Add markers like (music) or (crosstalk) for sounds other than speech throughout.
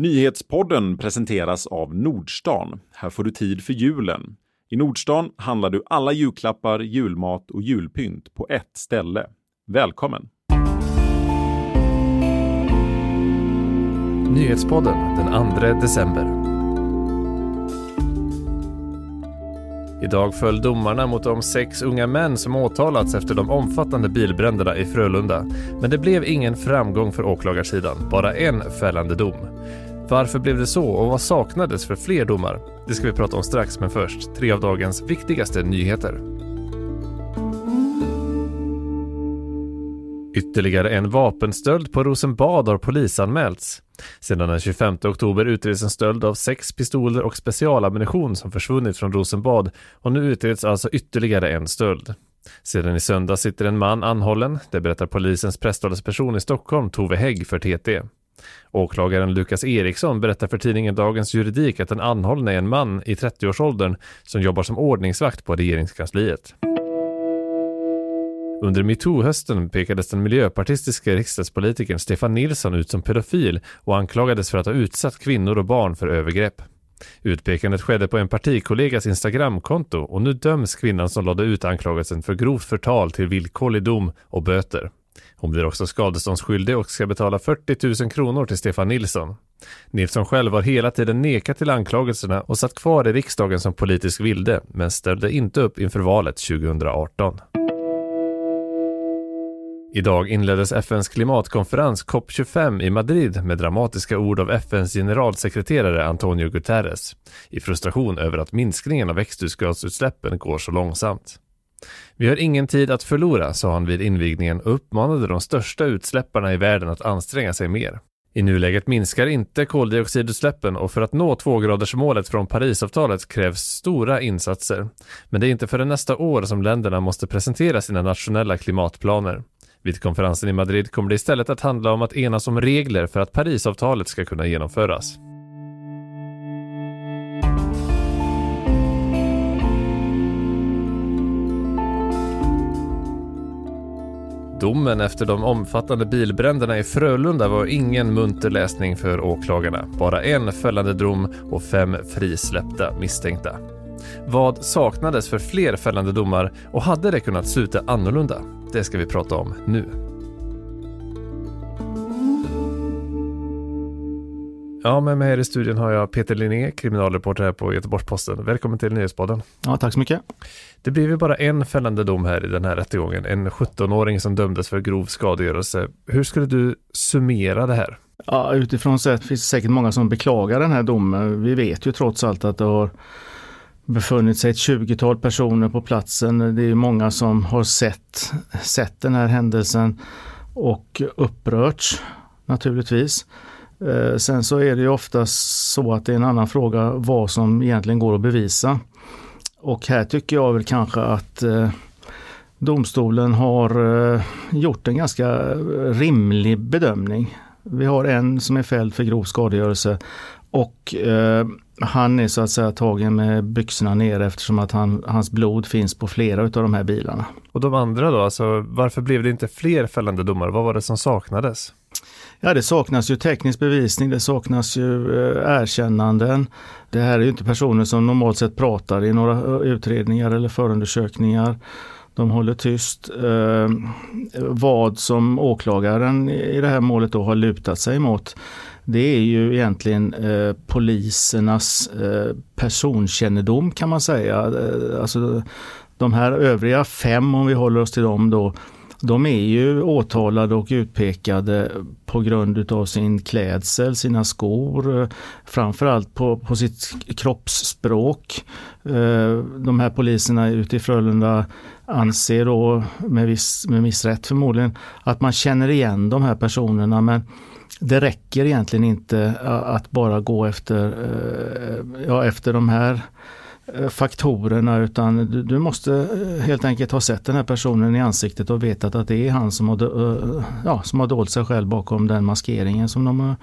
Nyhetspodden presenteras av Nordstan. Här får du tid för julen. I Nordstan handlar du alla julklappar, julmat och julpynt på ett ställe. Välkommen! Nyhetspodden den 2 december. Idag föll domarna mot de sex unga män som åtalats efter de omfattande bilbränderna i Frölunda. Men det blev ingen framgång för åklagarsidan, bara en fällande dom. Varför blev det så och vad saknades för fler domar? Det ska vi prata om strax, men först tre av dagens viktigaste nyheter. Ytterligare en vapenstöld på Rosenbad har polisanmälts. Sedan den 25 oktober utreds en stöld av sex pistoler och specialammunition som försvunnit från Rosenbad och nu utreds alltså ytterligare en stöld. Sedan i söndag sitter en man anhållen, det berättar polisens presstalesperson i Stockholm Tove Hägg för TT. Åklagaren Lukas Eriksson berättar för tidningen Dagens Juridik att den anhållne är en man i 30-årsåldern som jobbar som ordningsvakt på regeringskansliet. Under metoo-hösten pekades den miljöpartistiska riksdagspolitikern Stefan Nilsson ut som pedofil och anklagades för att ha utsatt kvinnor och barn för övergrepp. Utpekandet skedde på en partikollegas Instagramkonto och nu döms kvinnan som lade ut anklagelsen för grovt förtal till villkorlig dom och böter. Hon blir också skadeståndsskyldig och ska betala 40 000 kronor till Stefan Nilsson. Nilsson själv har hela tiden nekat till anklagelserna och satt kvar i riksdagen som politisk vilde, men ställde inte upp inför valet 2018. Idag inleddes FNs klimatkonferens COP25 i Madrid med dramatiska ord av FNs generalsekreterare Antonio Guterres i frustration över att minskningen av växthusgasutsläppen går så långsamt. Vi har ingen tid att förlora, sa han vid invigningen och uppmanade de största utsläpparna i världen att anstränga sig mer. I nuläget minskar inte koldioxidutsläppen och för att nå tvågradersmålet från Parisavtalet krävs stora insatser. Men det är inte förrän nästa år som länderna måste presentera sina nationella klimatplaner. Vid konferensen i Madrid kommer det istället att handla om att enas om regler för att Parisavtalet ska kunna genomföras. Domen efter de omfattande bilbränderna i Frölunda var ingen munter läsning för åklagarna. Bara en fällande dom och fem frisläppta misstänkta. Vad saknades för fler fällande domar och hade det kunnat sluta annorlunda? Det ska vi prata om nu. Ja, med mig här i studion har jag Peter Linné, kriminalreporter här på Göteborgs-Posten. Välkommen till Nyhetspodden. Ja, tack så mycket. Det blev ju bara en fällande dom här i den här rättegången. En 17-åring som dömdes för grov skadegörelse. Hur skulle du summera det här? Ja, utifrån sett finns det säkert många som beklagar den här domen. Vi vet ju trots allt att det har befunnit sig ett 20-tal personer på platsen. Det är många som har sett, sett den här händelsen och upprörts naturligtvis. Eh, sen så är det ju oftast så att det är en annan fråga vad som egentligen går att bevisa. Och här tycker jag väl kanske att eh, domstolen har eh, gjort en ganska rimlig bedömning. Vi har en som är fälld för grov skadegörelse och han är så att säga tagen med byxorna ner eftersom att han, hans blod finns på flera av de här bilarna. Och de andra då, alltså varför blev det inte fler fällande domar? Vad var det som saknades? Ja, det saknas ju teknisk bevisning, det saknas ju eh, erkännanden. Det här är ju inte personer som normalt sett pratar i några eh, utredningar eller förundersökningar. De håller tyst. Eh, vad som åklagaren i det här målet då har lutat sig mot det är ju egentligen eh, polisernas eh, personkännedom kan man säga. Eh, alltså, de här övriga fem, om vi håller oss till dem då, de är ju åtalade och utpekade på grund utav sin klädsel, sina skor, framförallt på, på sitt kroppsspråk. Eh, de här poliserna ute i Frölunda anser då, med viss, med viss rätt förmodligen, att man känner igen de här personerna men det räcker egentligen inte eh, att bara gå efter, eh, ja, efter de här Eh, faktorerna utan du, du, måste eh, helt enkelt ha sett den här personen i ansiktet och vetat att det är han som har, eh, ja, som har dolt sig själv bakom den maskeringen som de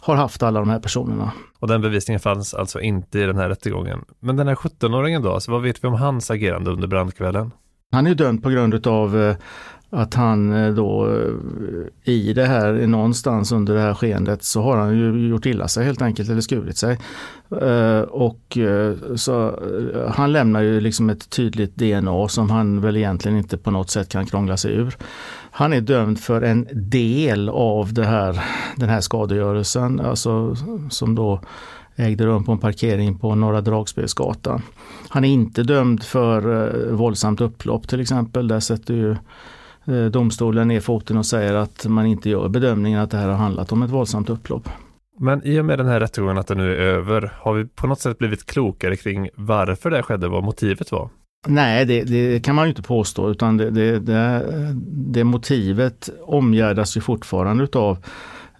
har haft alla de här personerna. Och den bevisningen fanns alltså inte i den här rättegången. Men den här 17-åringen då, så vad vet vi om hans agerande under brandkvällen? Han är dömd på grund av eh, att han eh, då eh, i det här någonstans under det här skeendet så har han ju gjort illa sig helt enkelt eller skurit sig. Och så han lämnar ju liksom ett tydligt DNA som han väl egentligen inte på något sätt kan krångla sig ur. Han är dömd för en del av det här, den här skadegörelsen, alltså som då ägde rum på en parkering på Norra Dragspelsgatan. Han är inte dömd för våldsamt upplopp till exempel. Där sätter ju Eh, domstolen ner foten och säger att man inte gör bedömningen att det här har handlat om ett våldsamt upplopp. Men i och med den här rättegången att den nu är över, har vi på något sätt blivit klokare kring varför det skedde, vad motivet var? Nej, det, det kan man ju inte påstå, utan det, det, det, motivet omgärdas ju fortfarande utav eh,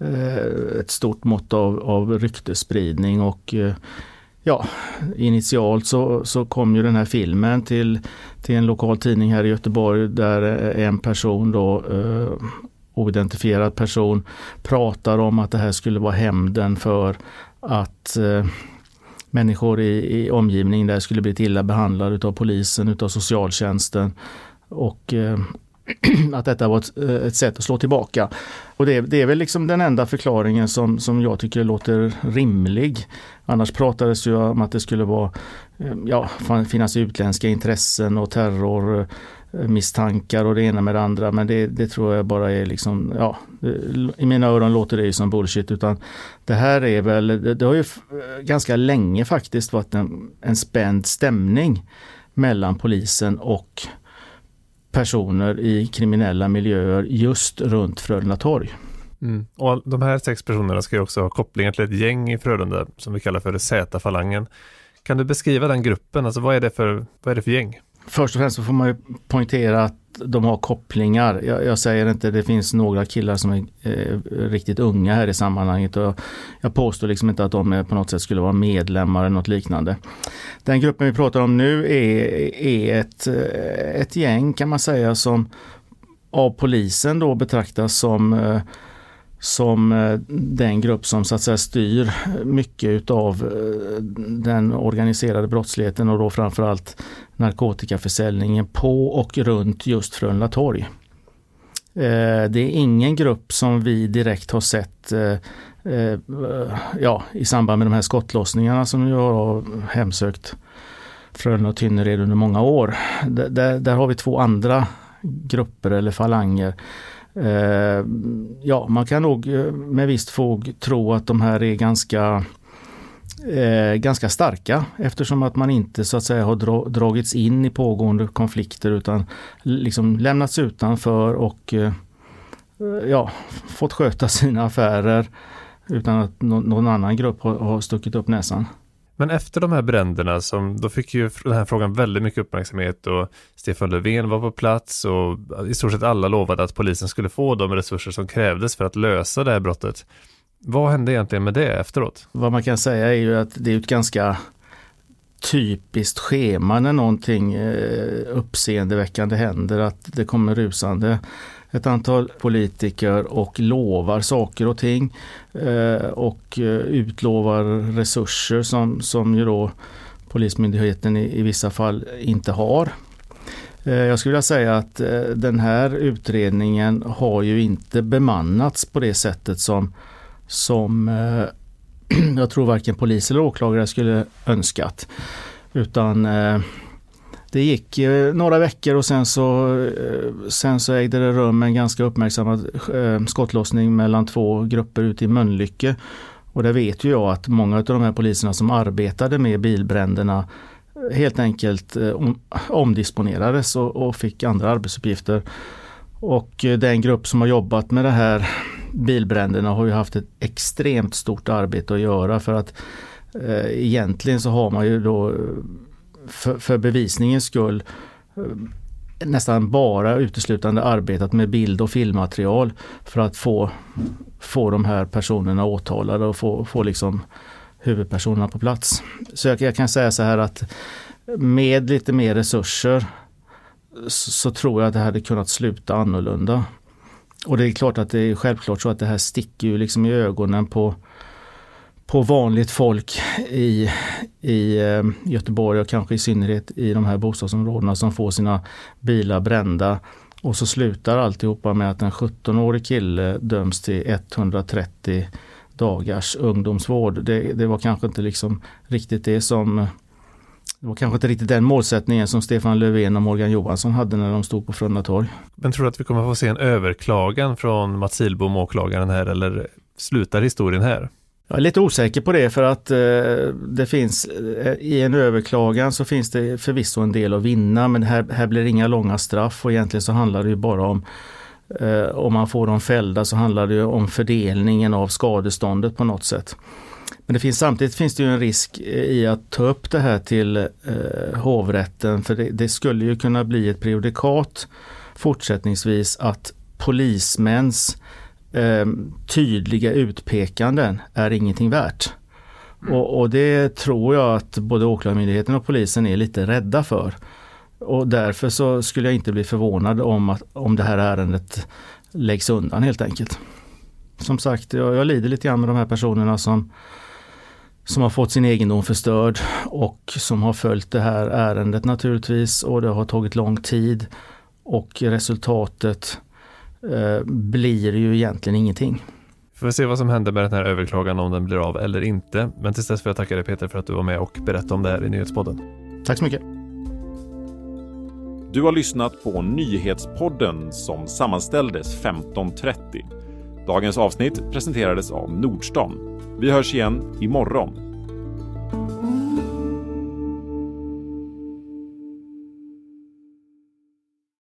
Eh, ett stort mått av, av ryktespridning och eh, ja, initialt så, så kom ju den här filmen till, till en lokal tidning här i Göteborg där eh, en person då eh, oidentifierad person pratar om att det här skulle vara hämnden för att eh, människor i, i omgivningen där skulle bli illa behandlade av polisen, utav socialtjänsten. Och eh, (clears throat) att detta var ett, eh, ett, sätt att slå tillbaka. Och det, det, är väl liksom den enda förklaringen som, som jag tycker låter rimlig. Annars pratades ju om att det skulle vara, eh, ja, finnas utländska intressen och terrormisstankar eh, och det ena med det andra. Men det, det, tror jag bara är liksom, ja, i mina öron låter det ju som bullshit. Utan det här är väl, det, det har ju ganska länge faktiskt varit en, en spänd stämning mellan polisen och personer i kriminella miljöer just runt Frölunda torg. Mm. Och de här sex personerna ska ju också ha kopplingar till ett gäng i Frölunda som vi kallar för Z-falangen. Kan du beskriva den gruppen? Alltså vad är det för, vad är det för gäng? Först och främst så får man ju poängtera att de har kopplingar. Jag, jag säger inte det finns några killar som är eh, riktigt unga här i sammanhanget. Och jag påstår liksom inte att de är på något sätt skulle vara medlemmar eller något liknande. Den gruppen vi pratar om nu är, är ett, eh, ett gäng kan man säga som av polisen då betraktas som eh, som eh, den grupp som så att säga styr mycket utav eh, den organiserade brottsligheten och då framförallt narkotikaförsäljningen på och runt just Frölunda torg. Eh, det är ingen grupp som vi direkt har sett ja, i samband med de här skottlossningarna som jag har hemsökt Frölunda och Tynnered under många år. Där, där har vi två andra grupper eller falanger Eh, ja, man kan nog eh, med visst fog tro att de här är ganska eh, ganska starka eftersom att man inte så att säga har dra dragits in i pågående konflikter utan liksom lämnats utanför och eh, ja, fått sköta (laughs) sina affärer utan att no någon annan grupp har, har stuckit upp näsan. Men efter de här bränderna, som, då fick ju den här frågan väldigt mycket uppmärksamhet och Stefan Löfven var på plats och i stort sett alla lovade att polisen skulle få de resurser som krävdes för att lösa det här brottet. Vad hände egentligen med det efteråt? Vad man kan säga är ju att det är ett ganska typiskt schema när någonting eh, uppseendeväckande händer, att det kommer rusande ett antal politiker och lovar saker och ting eh, och eh, utlovar resurser som, som ju då Polismyndigheten i, i vissa fall inte har. Jag skulle vilja säga att den här utredningen har ju inte bemannats på det sättet som, som (clears throat) jag tror varken polis eller åklagare skulle önskat. Utan eh, det gick eh, några veckor och sen så, eh, sen så ägde det rum en ganska uppmärksammad eh, skottlossning mellan två grupper ute i Mölnlycke. Och det vet ju jag att många av de här poliserna som arbetade med bilbränderna helt enkelt eh, omdisponerades och, och fick andra arbetsuppgifter. Och eh, den grupp som har jobbat med det här bilbränderna har ju haft ett extremt stort arbete att göra för att eh, egentligen så har man ju då för, för bevisningens skull eh, nästan bara uteslutande arbetat med bild och filmmaterial för att få, få de här personerna åtalade och få, få liksom huvudpersonerna på plats. Så jag, jag kan säga så här att med lite mer resurser så, så, tror jag att det hade kunnat sluta annorlunda. Och det är klart att det är självklart så att det här sticker ju liksom i ögonen på, på vanligt folk i, i eh, Göteborg och kanske i synnerhet i de här bostadsområdena som får sina bilar brända. Och så slutar alltihopa med att en 17-årig kille döms till 130 dagars ungdomsvård. Det, det var kanske inte liksom riktigt det som det var kanske inte riktigt den målsättningen som Stefan Löfven och Morgan Johansson hade när de stod på Frölunda torg. Men tror du att vi kommer få se en överklagan från Mats Hilbom, åklagaren här, eller slutar historien här? Jag är lite osäker på det för att eh, det finns eh, i en överklagan så finns det förvisso en del att vinna men här, här blir det inga långa straff och egentligen så handlar det ju bara om eh, om man får dem fällda så handlar det ju om fördelningen av skadeståndet på något sätt. Men det finns, samtidigt finns det ju en risk i att ta upp det här till eh, hovrätten för det, det, skulle ju kunna bli ett prejudikat fortsättningsvis att polismäns eh, tydliga utpekanden är ingenting värt. Mm. Och, och, det tror jag att både Åklagarmyndigheten och polisen är lite rädda för. Och därför så skulle jag inte bli förvånad om, att, om det här ärendet läggs undan helt enkelt. Som sagt, jag, jag lider lite grann med de här personerna som, som har fått sin egendom förstörd och som har följt det här ärendet naturligtvis och det har tagit lång tid. Och resultatet eh, blir ju egentligen ingenting. Får vi se vad som händer med den här överklagan om den blir av eller inte. Men tills dess får jag tacka dig Peter för att du var med och berättade om det här i Nyhetspodden. Tack så mycket. Du har lyssnat på Nyhetspodden som sammanställdes 15.30. Dagens avsnitt presenterades av Nordstan. Vi hörs igen imorgon.